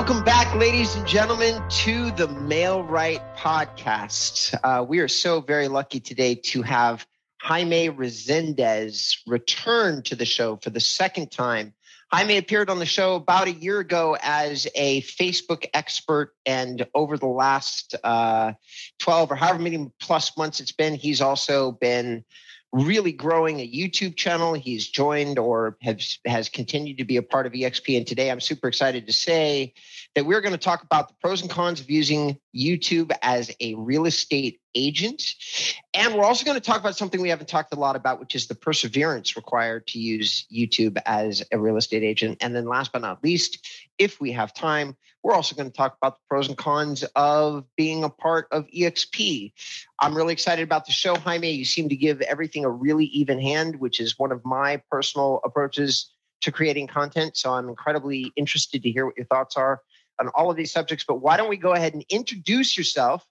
Welcome back, ladies and gentlemen, to the Mail-Right podcast. Uh, we are so very lucky today to have Jaime Resendiz return to the show for the second time. Jaime appeared on the show about a year ago as a Facebook expert, and over the last uh, 12 or however many plus months it's been, he's also been really growing a YouTube channel. He's joined or has has continued to be a part of EXP. And today I'm super excited to say that we're going to talk about the pros and cons of using YouTube as a real estate agent. And we're also going to talk about something we haven't talked a lot about, which is the perseverance required to use YouTube as a real estate agent. And then last but not least, if we have time, we're also going to talk about the pros and cons of being a part of EXP. I'm really excited about the show, Jaime. You seem to give everything a really even hand, which is one of my personal approaches to creating content. So I'm incredibly interested to hear what your thoughts are on all of these subjects. But why don't we go ahead and introduce yourself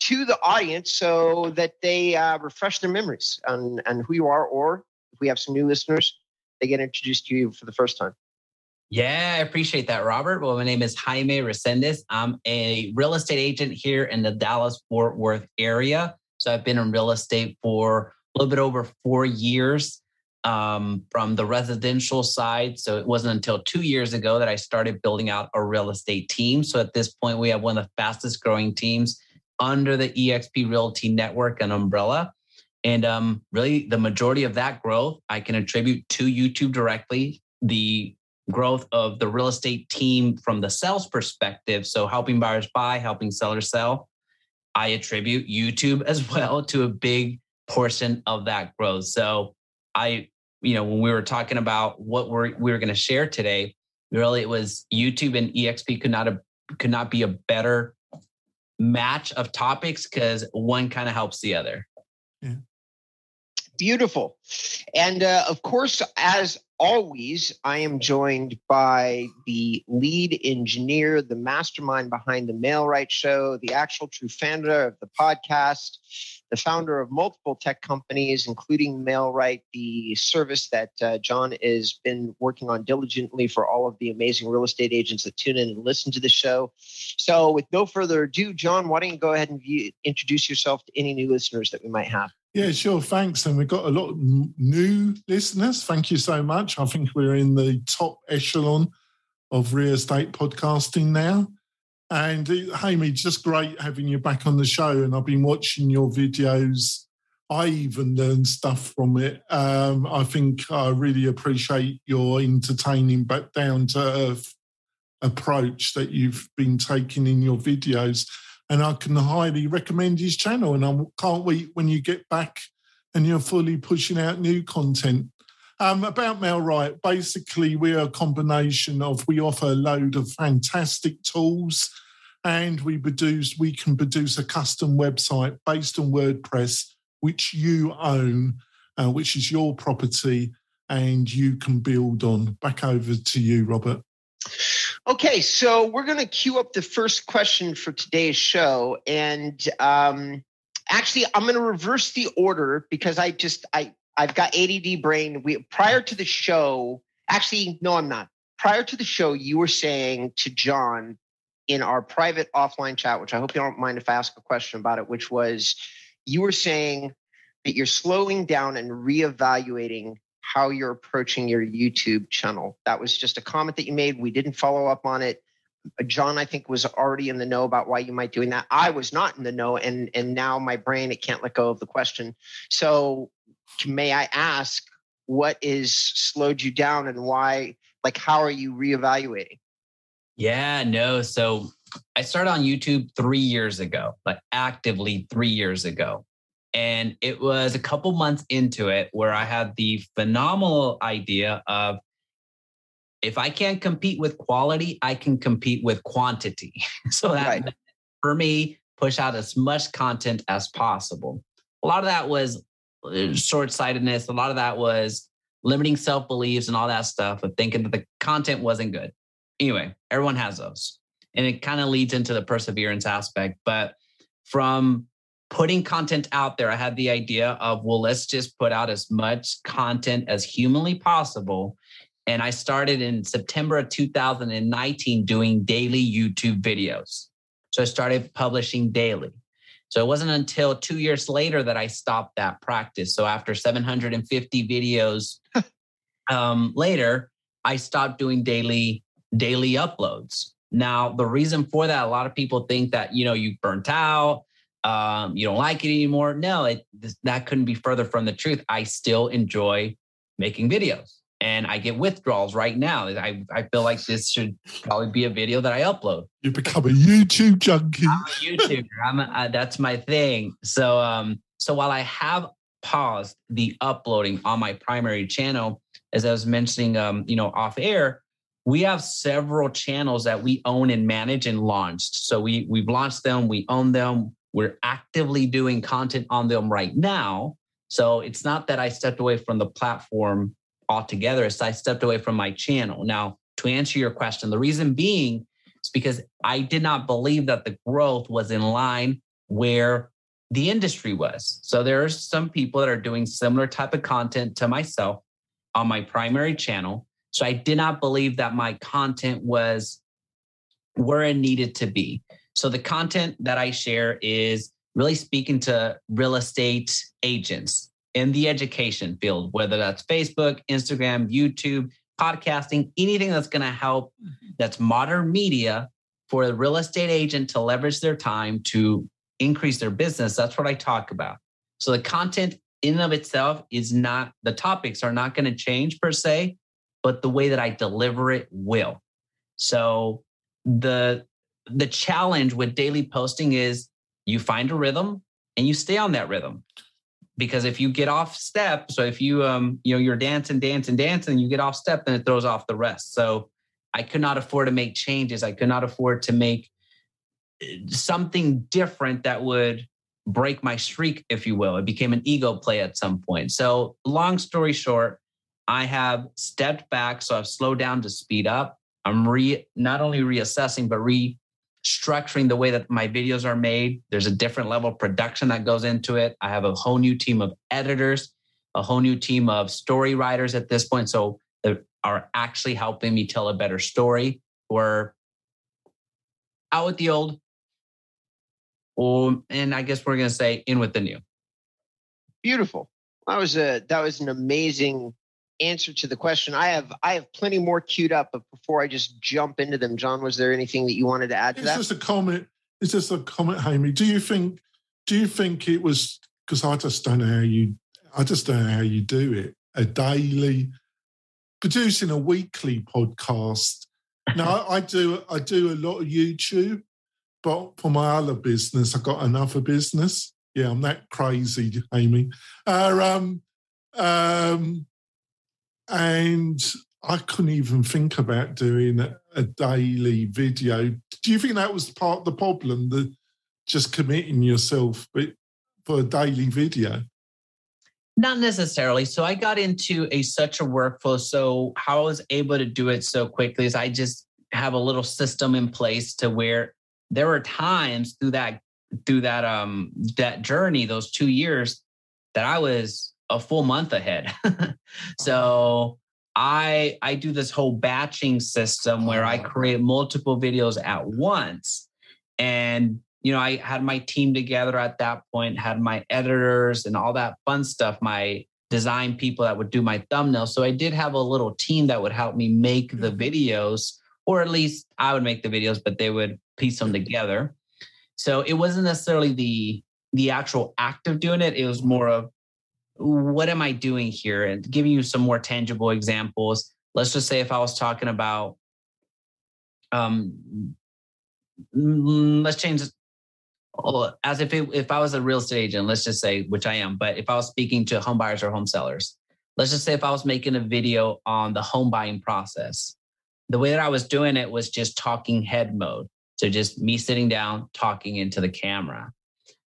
to the audience so that they uh, refresh their memories on, on who you are, or if we have some new listeners, they get introduced to you for the first time. Yeah, I appreciate that, Robert. Well, my name is Jaime Resendiz. I'm a real estate agent here in the Dallas Fort Worth area. So I've been in real estate for a little bit over four years um, from the residential side. So it wasn't until two years ago that I started building out a real estate team. So at this point, we have one of the fastest growing teams under the EXP Realty Network and umbrella. And um, really, the majority of that growth I can attribute to YouTube directly. The growth of the real estate team from the sales perspective. So helping buyers buy, helping sellers sell. I attribute YouTube as well to a big portion of that growth. So I, you know, when we were talking about what we're, we were going to share today, really it was YouTube and EXP could not have, could not be a better match of topics because one kind of helps the other. Yeah. Beautiful. And uh, of course, as always, I am joined by the lead engineer, the mastermind behind the Mail-Right Show, the actual true founder of the podcast, the founder of multiple tech companies, including Mail-Right, the service that uh, John has been working on diligently for all of the amazing real estate agents that tune in and listen to the show. So, with no further ado, John, why don't you go ahead and view, introduce yourself to any new listeners that we might have? Yeah, sure. Thanks. And we've got a lot of new listeners. Thank you so much. I think we're in the top echelon of real estate podcasting now. And uh, Jaime, just great having you back on the show. And I've been watching your videos. I even learned stuff from it. Um, I think I really appreciate your entertaining but down to earth approach that you've been taking in your videos and I can highly recommend his channel. And I can't wait when you get back and you're fully pushing out new content. Um, about Mail-Right, basically, we're a combination of we offer a load of fantastic tools, and we produce we can produce a custom website based on WordPress, which you own, uh, which is your property, and you can build on. Back over to you, Robert. Okay, so we're going to queue up the first question for today's show, and um, actually, I'm going to reverse the order because I just I I've got ADD brain. We prior to the show, actually, no, I'm not. Prior to the show, you were saying to John in our private offline chat, which I hope you don't mind if I ask a question about it, which was you were saying that you're slowing down and reevaluating how you're approaching your YouTube channel. That was just a comment that you made. We didn't follow up on it. John, I think, was already in the know about why you might doing that. I was not in the know, and and now my brain it can't let go of the question. So, may I ask what is slowed you down and why? Like, how are you reevaluating? Yeah, no. So I started on YouTube three years ago, like actively three years ago. And it was a couple months into it where I had the phenomenal idea of if I can't compete with quality, I can compete with quantity. so that right. for me, push out as much content as possible. A lot of that was uh, short sightedness. A lot of that was limiting self beliefs and all that stuff of thinking that the content wasn't good. Anyway, everyone has those. And it kind of leads into the perseverance aspect. But from putting content out there, I had the idea of, well, let's just put out as much content as humanly possible. And I started in September of 2019 doing daily YouTube videos. So I started publishing daily. So it wasn't until two years later that I stopped that practice. So after 750 videos um, later, I stopped doing daily daily uploads. Now the reason for that, a lot of people think that you know you burnt out, um, you don't like it anymore. No, it, that couldn't be further from the truth. I still enjoy making videos and I get withdrawals right now. I, I feel like this should probably be a video that I upload. You become a YouTube junkie. I'm a YouTuber. I'm a, uh, that's my thing. So um so while I have paused the uploading on my primary channel, as I was mentioning um you know off air, we have several channels that we own and manage and launched. So we we've launched them, we own them. We're actively doing content on them right now. So it's not that I stepped away from the platform altogether. it's I stepped away from my channel. Now, to answer your question, the reason being is because I did not believe that the growth was in line where the industry was. So there are some people that are doing similar type of content to myself on my primary channel. So I did not believe that my content was where it needed to be. So the content that I share is really speaking to real estate agents, in the education field, whether that's Facebook, Instagram, YouTube, podcasting, anything that's going to help mm-hmm. that's modern media for a real estate agent to leverage their time to increase their business. That's what I talk about. So the content in and of itself is not, the topics are not going to change per se, but the way that I deliver it will. So the the challenge with daily posting is you find a rhythm and you stay on that rhythm because if you get off step, so if you um you know you're dancing, dancing, dancing, you get off step, then it throws off the rest. So I could not afford to make changes. I could not afford to make eh, something different that would break my streak, if you will. It became an ego play at some point. So long story short, I have stepped back, so I've slowed down to speed up. I'm re not only reassessing, but re structuring the way that my videos are made. There's a different level of production that goes into it. I have a whole new team of editors, a whole new team of story writers at this point. So that are actually helping me tell a better story. We're out with the old, or and I guess we're gonna say in with the new. Beautiful. That was a that was an amazing answer to the question. I have I have plenty more queued up, but before I just jump into them, John, was there anything that you wanted to add to it's that? It's just a comment. It's just a comment, Hammy. Do you think? Do you think it was because I just don't know how you? I just don't know how you do it. A daily, producing a weekly podcast. now I do. I do a lot of YouTube, but for my other business, I got another business. Yeah, I'm that crazy, Amy. Uh, um, um, and I couldn't even think about doing a, daily video. Do you think that was part of the problem, the just committing yourself for a daily video? Not necessarily. So I got into a such a workflow. So how I was able to do it so quickly is I just have a little system in place to where there were times through that through that um that journey, those two years, that I was a full month ahead. so I I do this whole batching system where I create multiple videos at once. And you know, I had my team together at that point, had my editors and all that fun stuff, my design people that would do my thumbnails. So I did have a little team that would help me make the mm-hmm. videos, or at least I would make the videos, but they would piece them together. So it wasn't necessarily the the actual act of doing it. It was more of what am I doing here? And giving you some more tangible examples. Let's just say if I was talking about, um, mm, let's change as if it, if I was a real estate agent, let's just say, which I am, but if I was speaking to home buyers or home sellers, let's just say if I was making a video on the home buying process, the way that I was doing it was just talking head mode. So just me sitting down, talking into the camera.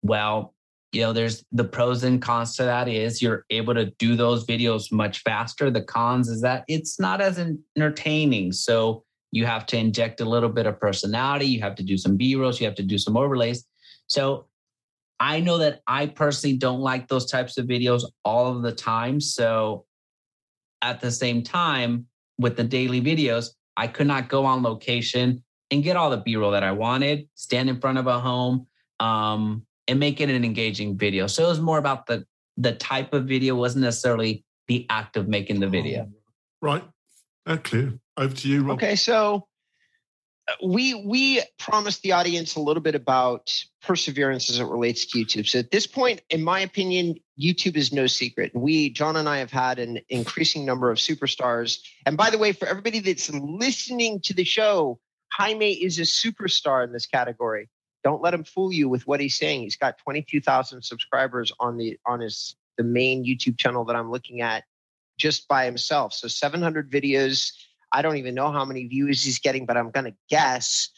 Well, you know there's the pros and cons to that is you're able to do those videos much faster. The cons is that it's not as entertaining. So you have to inject a little bit of personality. You have to do some b-rolls. You have to do some overlays. So i know that i personally don't like those types of videos all of the time. So at the same time with the daily videos, I could not go on location and get all the B-roll that I wanted, stand in front of a home, um, and make it an engaging video. So it was more about the the type of video, wasn't necessarily the act of making the video. Oh, right. Uh, clear. Over to you, Rob. Okay, so we we promised the audience a little bit about perseverance as it relates to YouTube. So at this point, in my opinion, YouTube is no secret. We, John and I, have had an increasing number of superstars. And by the way, for everybody that's listening to the show, Jaime is a superstar in this category. Don't let him fool you with what he's saying. He's got 22,000 subscribers on the on his the main YouTube channel that I'm looking at just by himself. So 700 videos I don't even know how many views he's getting, but I'm going to guess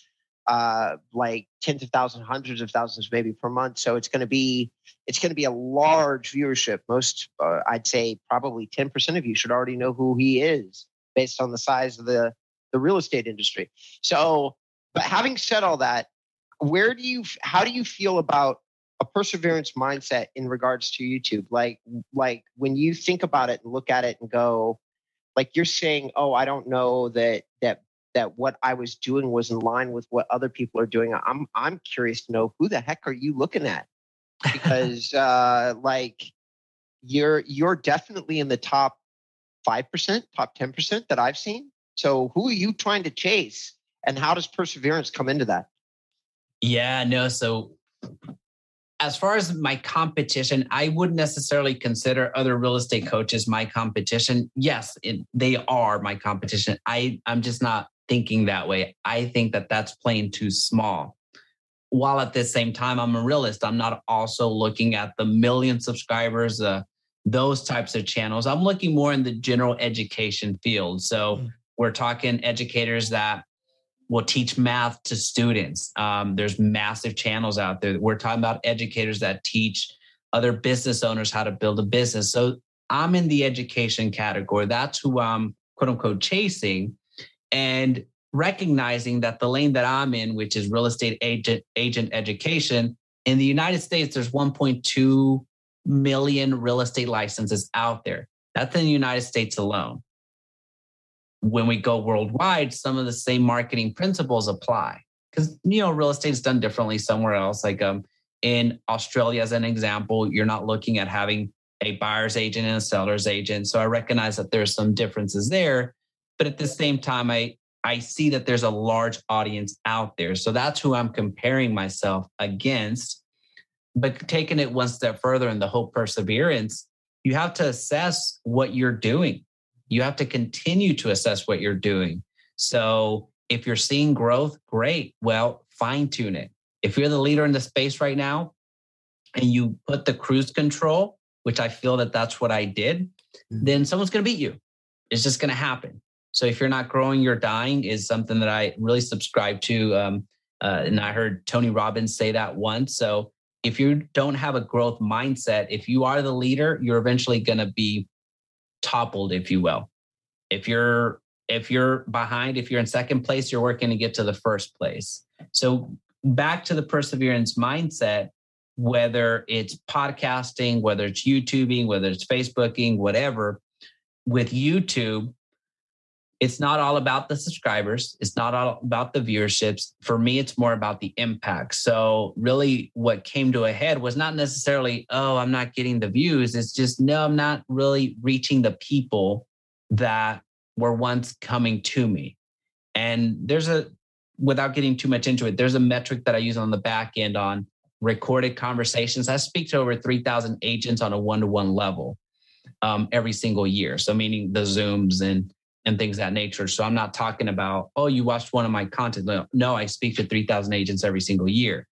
uh, like tens of thousands, hundreds of thousands, maybe per month. So it's going to be it's going to be a large viewership. Most, uh, I'd say, probably ten percent of you should already know who he is based on the size of the the real estate industry. So, but having said all that, where do you how do you feel about a perseverance mindset in regards to YouTube? Like, like when you think about it and look at it and go, like you're saying oh i don't know that that that what i was doing was in line with what other people are doing. I'm i'm curious to know who the heck are you looking at? Because uh like you're you're definitely in the top 5% top 10% that i've seen. So who are you trying to chase and how does perseverance come into that yeah no so as far as my competition, I wouldn't necessarily consider other real estate coaches my competition. Yes, it, they are my competition. I I'm just not thinking that way. I think that that's playing too small. While at the same time, I'm a realist. I'm not also looking at the million subscribers, uh, those types of channels. I'm looking more in the general education field. So mm. we're talking educators that will teach math to students. Um, there's massive channels out there. We're talking about educators that teach other business owners how to build a business. So I'm in the education category. That's who I'm quote unquote chasing. And recognizing that the lane that I'm in, which is real estate agent agent education, in the United States, there's 1.2 million real estate licenses out there. That's in the United States alone when we go worldwide, some of the same marketing principles apply because you know real estate is done differently somewhere else. Like um, in Australia, as an example, you're not looking at having a buyer's agent and a seller's agent. So I recognize that there's some differences there, but at the same time, I I see that there's a large audience out there. So that's who I'm comparing myself against. But taking it one step further in the whole perseverance, you have to assess what you're doing you have to continue to assess what you're doing. So if you're seeing growth, great. Well, fine tune it. If you're the leader in the space right now and you put the cruise control, which I feel that that's what I did, mm-hmm. then someone's going to beat you. It's just going to happen. So if you're not growing, you're dying is something that I really subscribe to. Um, uh, and I heard Tony Robbins say that once. So if you don't have a growth mindset, if you are the leader, you're eventually going to be toppled, if you will. If you're if you're behind, if you're in second place, you're working to get to the first place. So back to the perseverance mindset, whether it's podcasting, whether it's YouTubing, whether it's Facebooking, whatever, with YouTube, it's not all about the subscribers. It's not all about the viewerships. For me, it's more about the impact. So, really, what came to a head was not necessarily, oh, I'm not getting the views. It's just, no, I'm not really reaching the people that were once coming to me. And there's a, without getting too much into it, there's a metric that I use on the back end on recorded conversations. I speak to over 3,000 agents on a one to one level um, every single year. So, meaning the Zooms and and things that nature. So I'm not talking about, oh, you watched one of my content. No, I speak to 3,000 agents every single year.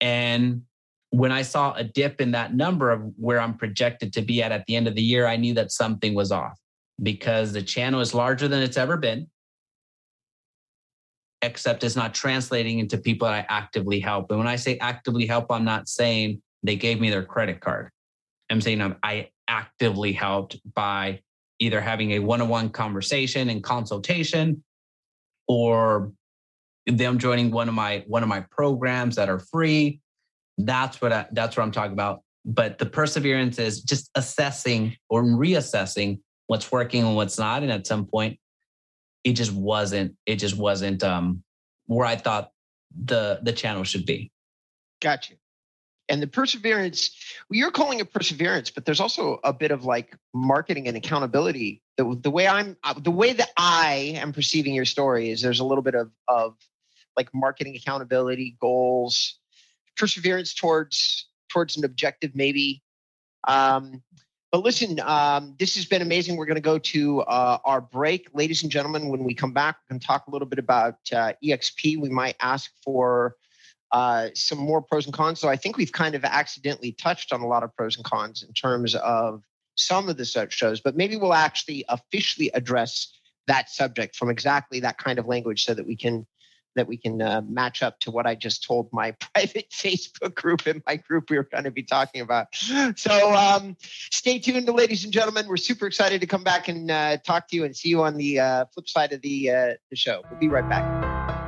And when I saw a dip in that number of where I'm projected to be at at the end of the year, I knew that something was off because the channel is larger than it's ever been, except it's not translating into people that I actively help. And when I say actively help, I'm not saying they gave me their credit card. I'm saying I actively helped by either having a one-on-one conversation and consultation or them joining one of my one of my programs that are free that's what I, that's what i'm talking about but the perseverance is just assessing or reassessing what's working and what's not and at some point it just wasn't it just wasn't um where I thought the the channel should be. Got you. And the perseverance, well, you're calling it perseverance, but there's also a bit of like marketing and accountability. The, the way I'm, uh, the way that I am perceiving your story is there's a little bit of of like marketing accountability, goals, perseverance towards towards an objective, maybe. Um, but listen, um, this has been amazing. We're going to go to uh, our break. Ladies and gentlemen, when we come back, we can talk a little bit about uh, EXP. We might ask for uh, some more pros and cons. So I think we've kind of accidentally touched on a lot of pros and cons in terms of some of the such shows, but maybe we'll actually officially address that subject from exactly that kind of language so that we can that we can uh, match up to what I just told my private Facebook group and my group we were going to be talking about. So um, stay tuned, ladies and gentlemen. We're super excited to come back and uh, talk to you and see you on the uh, flip side of the uh, the show. We'll be right back.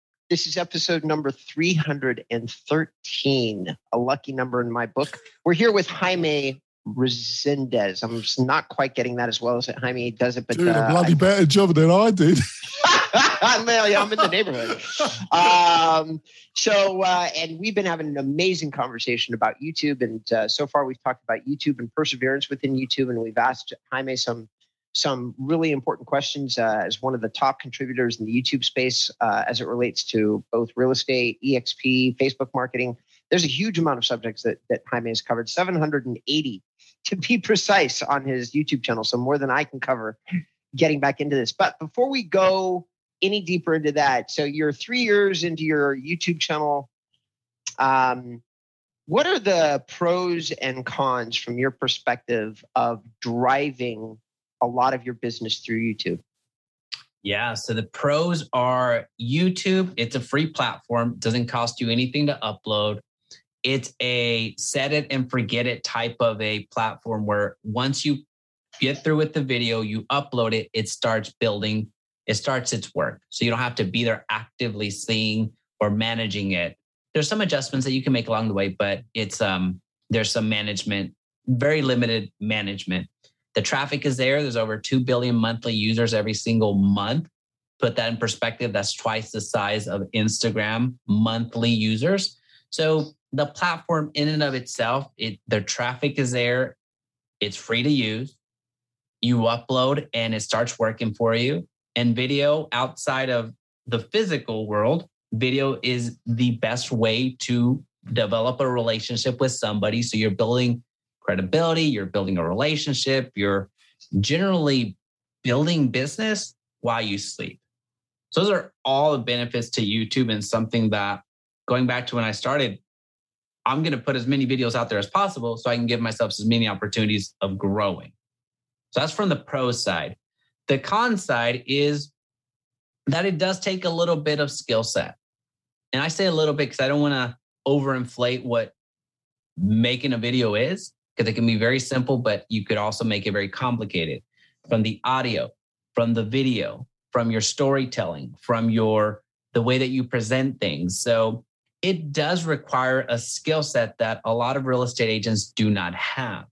This is episode number 313, a lucky number in my book. We're here with Jaime Resendiz. I'm not quite getting that as well as Jaime does it, but doing uh, a bloody I, better job than I did. I'm, I'm in the neighborhood. Um, so, uh, and we've been having an amazing conversation about YouTube, and uh, so far we've talked about YouTube and perseverance within YouTube, and we've asked Jaime some some really important questions uh, as one of the top contributors in the YouTube space uh, as it relates to both real estate, EXP, Facebook marketing. There's a huge amount of subjects that, that Jaime has covered, 780 to be precise on his YouTube channel. So more than I can cover getting back into this. But before we go any deeper into that, so you're three years into your YouTube channel. Um, what are the pros and cons from your perspective of driving a lot of your business through YouTube? Yeah. So the pros are YouTube, it's a free platform, doesn't cost you anything to upload. It's a set it and forget it type of a platform where once you get through with the video, you upload it, it starts building, it starts its work. So you don't have to be there actively seeing or managing it. There's some adjustments that you can make along the way, but it's um there's some management, very limited management. The traffic is there. There's over 2 billion monthly users every single month. Put that in perspective, that's twice the size of Instagram monthly users. So the platform in and of itself, it the traffic is there. It's free to use. You upload and it starts working for you. And video outside of the physical world, video is the best way to develop a relationship with somebody. So you're building credibility, you're building a relationship, you're generally building business while you sleep. So those are all the benefits to YouTube and something that going back to when I started, I'm going to put as many videos out there as possible so I can give myself as many opportunities of growing. So that's from the pro side. The con side is that it does take a little bit of skill set. And I say a little bit because I don't want to overinflate what making a video is because it can be very simple, but you could also make it very complicated from the audio, from the video, from your storytelling, from your the way that you present things. So it does require a skill set that a lot of real estate agents do not have.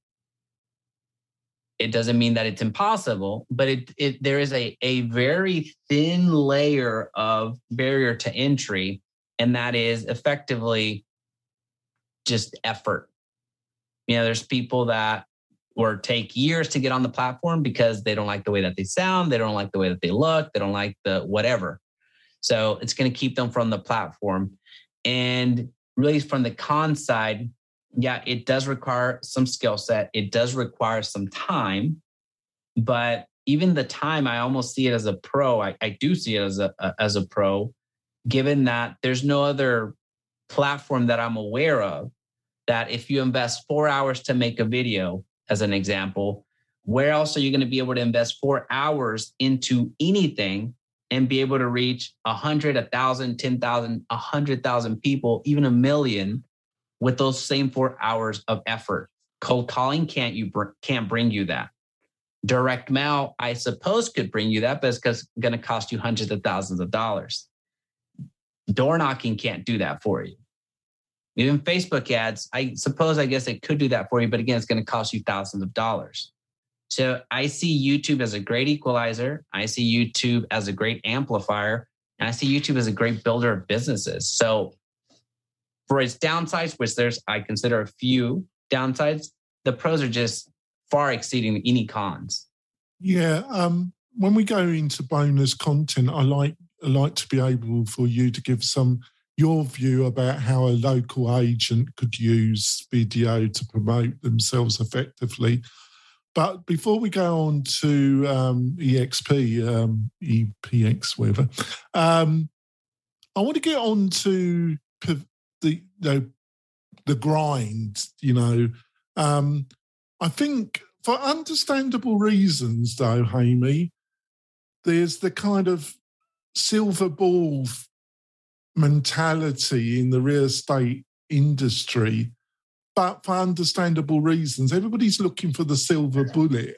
It doesn't mean that it's impossible, but it, it there is a, a very thin layer of barrier to entry, and that is effectively just effort you know, there's people that or take years to get on the platform because they don't like the way that they sound, they don't like the way that they look, they don't like the whatever. So it's going to keep them from the platform. And really, from the con side, yeah, it does require some skill set. It does require some time, but even the time, I almost see it as a pro. I, I do see it as a, a as a pro, given that there's no other platform that I'm aware of that if you invest four hours to make a video, as an example, where else are you going to be able to invest four hours into anything and be able to reach a hundred, a thousand, ten thousand, a hundred thousand people, even a million with those same four hours of effort. Cold calling can't you br- can't bring you that. Direct mail, I suppose, could bring you that, but it's because going to cost you hundreds of thousands of dollars. Door knocking can't do that for you. Even Facebook ads, I suppose, I guess it could do that for you, but again, it's going to cost you thousands of dollars. So I see YouTube as a great equalizer. I see YouTube as a great amplifier. And I see YouTube as a great builder of businesses. So for its downsides, which there's, I consider a few downsides, the pros are just far exceeding any cons. Yeah. Um, when we go into bonus content, I like I like to be able for you to give some your view about how a local agent could use video to promote themselves effectively. But before we go on to um, EXP, um, EPX, whatever, um, I want to get on to the you know, the grind. You know, um, I think for understandable reasons, though, Hamey, there's the kind of silver ball mentality in the real estate industry but for understandable reasons. Everybody's looking for the silver bullet.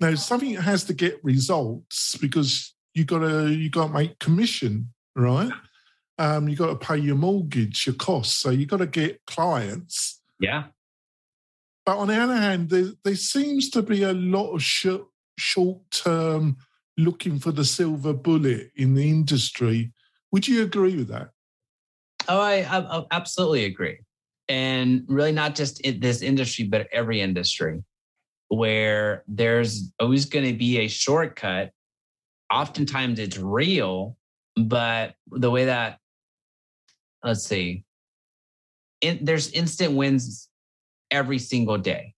Now, something has to get results because you gotta you gotta make commission, right? Um, you got to pay your mortgage, your costs, so you got to get clients. Yeah. But on the other hand, there, there seems to be a lot of sh- short term looking for the silver bullet in the industry. Would you agree with that? Oh, I, I absolutely agree and really not just in this industry, but every industry where there's always going to be a shortcut. Oftentimes it's real, but the way that, let's see, in, there's instant wins every single day.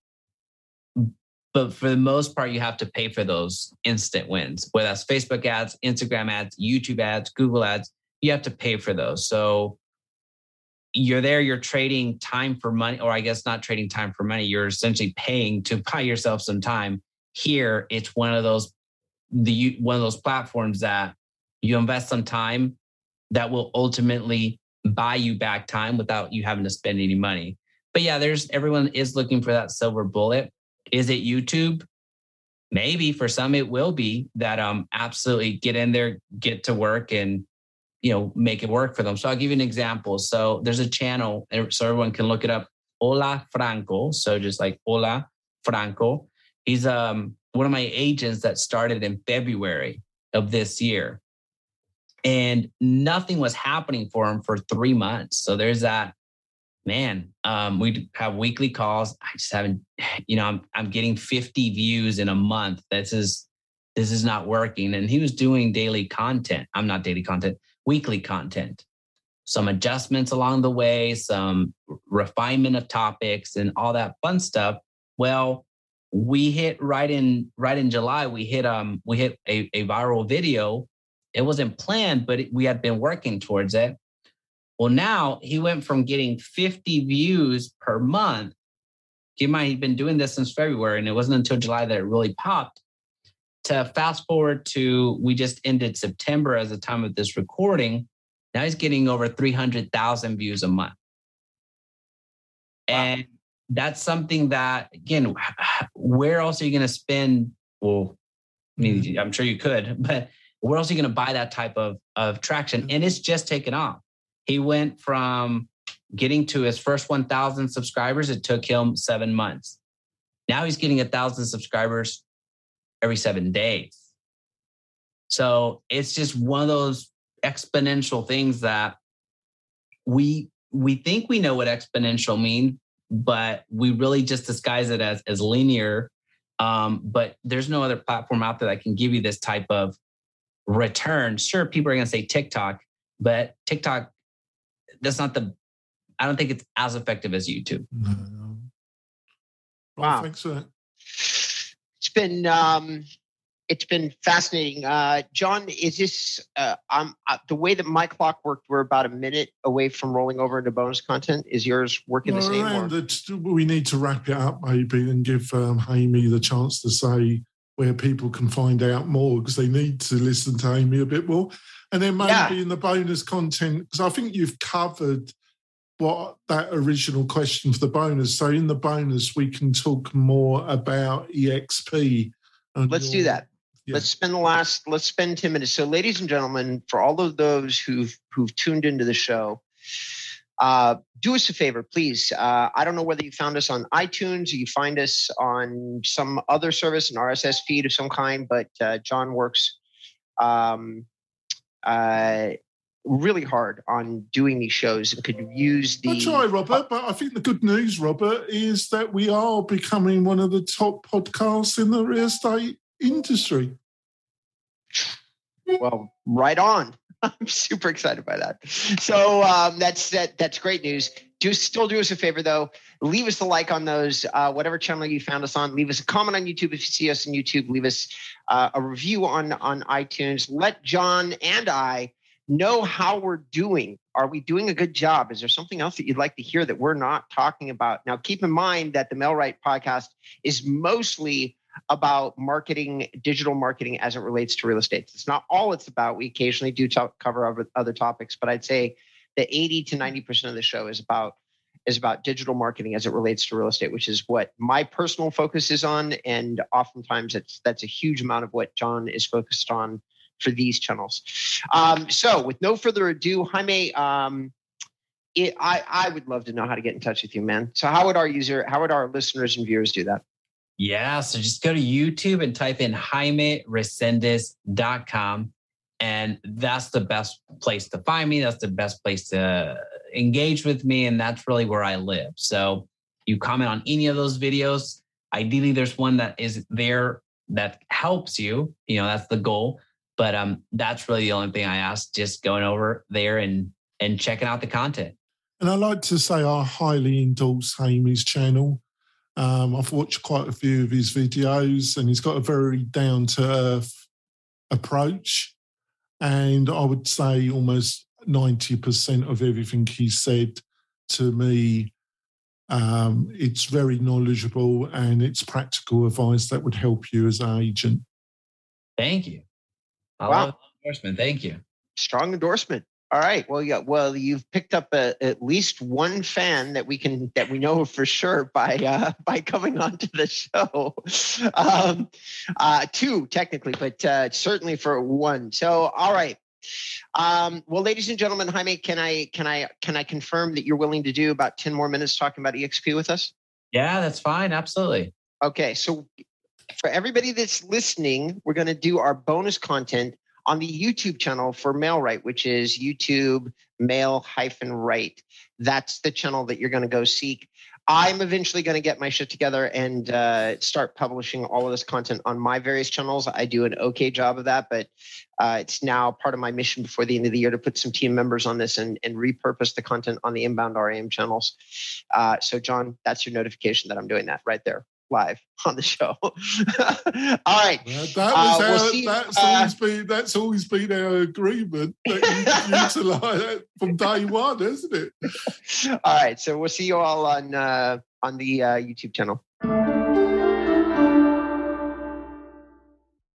But for the most part, you have to pay for those instant wins, whether that's Facebook ads, Instagram ads, YouTube ads, Google ads, you have to pay for those. So you're there, you're trading time for money, or I guess not trading time for money. You're essentially paying to buy yourself some time. Here, it's one of those the one of those platforms that you invest some time that will ultimately buy you back time without you having to spend any money. But yeah, there's everyone is looking for that silver bullet. Is it YouTube? Maybe for some it will be that um absolutely get in there, get to work and you know make it work for them. So I'll give you an example. So there's a channel, so everyone can look it up. Hola Franco. So just like Hola Franco. He's um one of my agents that started in February of this year. And nothing was happening for him for three months. So there's that man, um, we have weekly calls. I just haven't, you know, I'm I'm getting 50 views in a month. This is this is not working. And he was doing daily content. I'm not daily content weekly content, some adjustments along the way, some refinement of topics and all that fun stuff. Well, we hit right in right in July, we hit um we hit a, a viral video. It wasn't planned, but we had been working towards it. Well, now he went from getting 50 views per month. Keep in mind, he'd been doing this since February, and it wasn't until July that it really popped to fast forward to we just ended September as the time of this recording. Now he's getting over 300,000 views a month. Wow. And that's something that, again, where else are you going to spend? Well, I mean, mm-hmm. I'm sure you could, but where else are you going to buy that type of, of traction? Mm-hmm. And it's just taken off. He went from getting to his first 1,000 subscribers, it took him seven months. Now he's getting a thousand subscribers every seven days. So it's just one of those exponential things that we we think we know what exponential means, but we really just disguise it as as linear. Um, but there's no other platform out there that can give you this type of return. Sure, people are going to say TikTok, but TikTok that's not the. I don't think it's as effective as YouTube. No. Wow. Thanks for that been um, it's been fascinating. Uh, John, is this uh, I'm uh, the way that my clock worked? We're about a minute away from rolling over into bonus content. Is yours working well, the same? Way? We need to wrap it up maybe and give um, Hamey the chance to say where people can find out more because they need to listen to Amy a bit more. And then maybe yeah. in the bonus content, because I think you've covered what that original question for the bonus. So in the bonus, we can talk more about EXP. Let's your, do that. Yeah. Let's spend the last. Let's spend ten minutes. So, ladies and gentlemen, for all of those who've who've tuned into the show, uh, do us a favor, please. Uh, I don't know whether you found us on iTunes or you find us on some other service, an RSS feed of some kind, but uh, John works um, uh, really hard on doing these shows and could use the. I try, Robert, but I think the good news, Robert, is that we are becoming one of the top podcasts in the real estate industry. Well, right on. I'm super excited by that. So um, that's that. That's great news. Do still do us a favor though. Leave us a like on those uh, whatever channel you found us on. Leave us a comment on YouTube if you see us on YouTube. Leave us uh, a review on on iTunes. Let John and I know how we're doing. Are we doing a good job? Is there something else that you'd like to hear that we're not talking about? Now, keep in mind that the MailRight podcast is mostly about marketing, digital marketing as it relates to real estate. It's not all it's about. We occasionally do talk, cover other topics, but I'd say that 80 to 90% of the show is about is about digital marketing as it relates to real estate, which is what my personal focus is on. And oftentimes it's that's a huge amount of what John is focused on for these channels. Um, so with no further ado, Jaime, um, it, I, I would love to know how to get in touch with you, man. So how would our user, how would our listeners and viewers do that? Yeah. So just go to YouTube and type in JaimeResendiz.com. And that's the best place to find me. That's the best place to engage with me. And that's really where I live. So you comment on any of those videos. Ideally, there's one that is there that helps you. You know, that's the goal. But um, that's really the only thing I ask, just going over there and and checking out the content. And I like to say I highly endorse Amy's channel. Um, I've watched quite a few of his videos, and he's got a very down to earth approach. And I would say almost 90% of everything he said to me, um, it's very knowledgeable and it's practical advice that would help you as an agent. Thank you. I wow. love endorsement. Thank you. Strong endorsement. All right. Well, yeah. Well, you've picked up a, at least one fan that we can that we know for sure by uh, by coming onto the show. Um, uh, two technically, but uh, certainly for one. So, all right. Um, well, ladies and gentlemen, Jaime, can I can I can I confirm that you're willing to do about ten more minutes talking about EXP with us? Yeah, that's fine. Absolutely. Okay. So, for everybody that's listening, we're going to do our bonus content on the YouTube channel for MailRight, which is YouTube Mail hyphen Right. That's the channel that you're going to go seek. I'm eventually going to get my shit together and uh, start publishing all of this content on my various channels. I do an okay job of that, but uh, it's now part of my mission before the end of the year to put some team members on this and, and repurpose the content on the inbound REM channels. Uh, so, John, that's your notification that I'm doing that right there live on the show. All right. Well, that was uh, our, we'll that's, uh, always been, that's always been our agreement that you utilize from day one, isn't it? All right. So we'll see you all on uh, on the uh, YouTube channel.